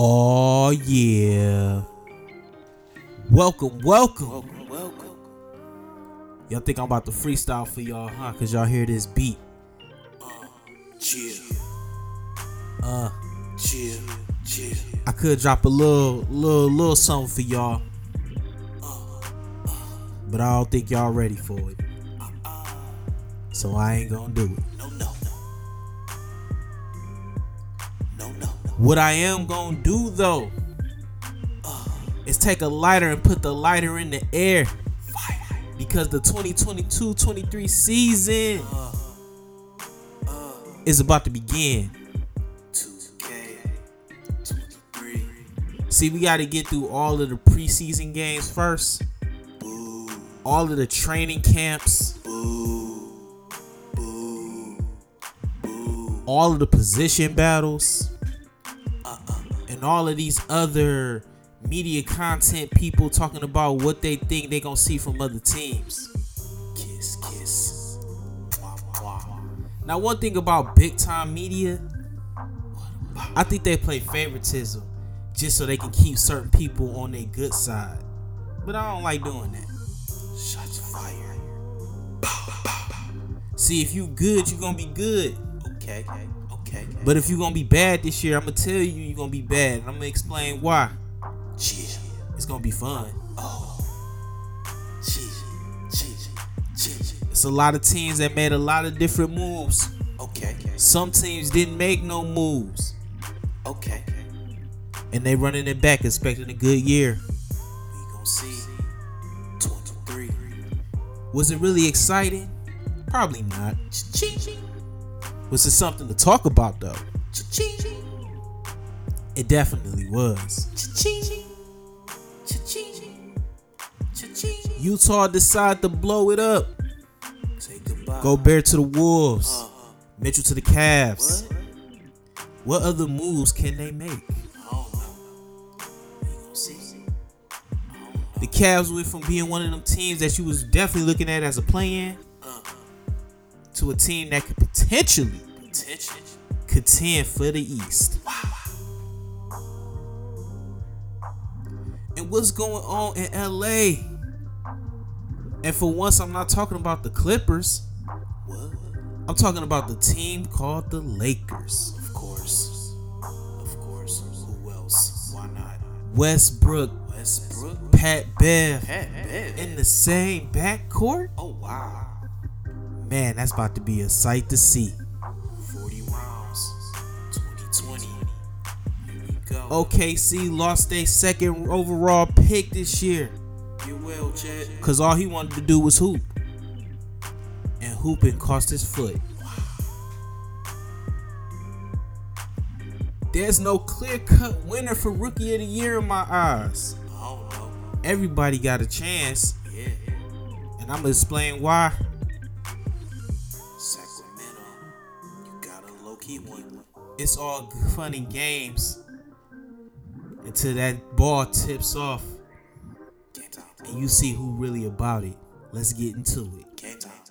Oh yeah. Welcome, welcome. Welcome, welcome. Y'all think I'm about to freestyle for y'all, huh? Cause y'all hear this beat. Uh, Chill, Uh, chill, chill. I could drop a little, little, little something for y'all. But I don't think y'all ready for it. So I ain't gonna do it. What I am gonna do though uh, is take a lighter and put the lighter in the air Fire. because the 2022-23 season uh, is about to begin. 2K 23. See, we got to get through all of the preseason games first, Boo, all of the training camps, boo, boo, boo. all of the position battles, and all of these other media content people talking about what they think they're gonna see from other teams. Kiss, kiss. Now, one thing about big time media, I think they play favoritism just so they can keep certain people on their good side. But I don't like doing that. Shots. See, if you good, you're gonna be good. Okay, okay, okay. But if you're gonna be bad this year, I'm gonna tell you you're gonna be bad. And I'm gonna explain why. It's gonna be fun. Oh. It's a lot of teams that made a lot of different moves. Okay. Some teams didn't make no moves. Okay. And they running it back expecting a good year. We gon' see 23. Was it really exciting? Probably not. Was it something to talk about though? It definitely was. Utah decided to blow it up. Gobert to the Wolves. Uh-huh. Mitchell to the Cavs. What? What other moves can they make? The Cavs went from being one of them teams that you was definitely looking at as a play-in Uh, to a team that could potentially attention. contend for the East. And what's going on in LA? And for once, I'm not talking about the Clippers. What? I'm talking about the team called the Lakers. Of course. Of course. Who else? Why not? Westbrook, Westbrook? Pat Bev Pat Bev. in the same backcourt. Oh, wow. Man, that's about to be a sight to see. OKC lost their second overall pick this year Get well, Chet. because all he wanted to do was hoop. And hooping cost his foot. There's no clear cut winner for Rookie of the Year in my eyes. I don't know. Everybody got a chance, Yeah. and I'm gonna explain why. Sacramento. You got a low key one. It's all funny games until that ball tips off and you see who really about it. Let's get into it.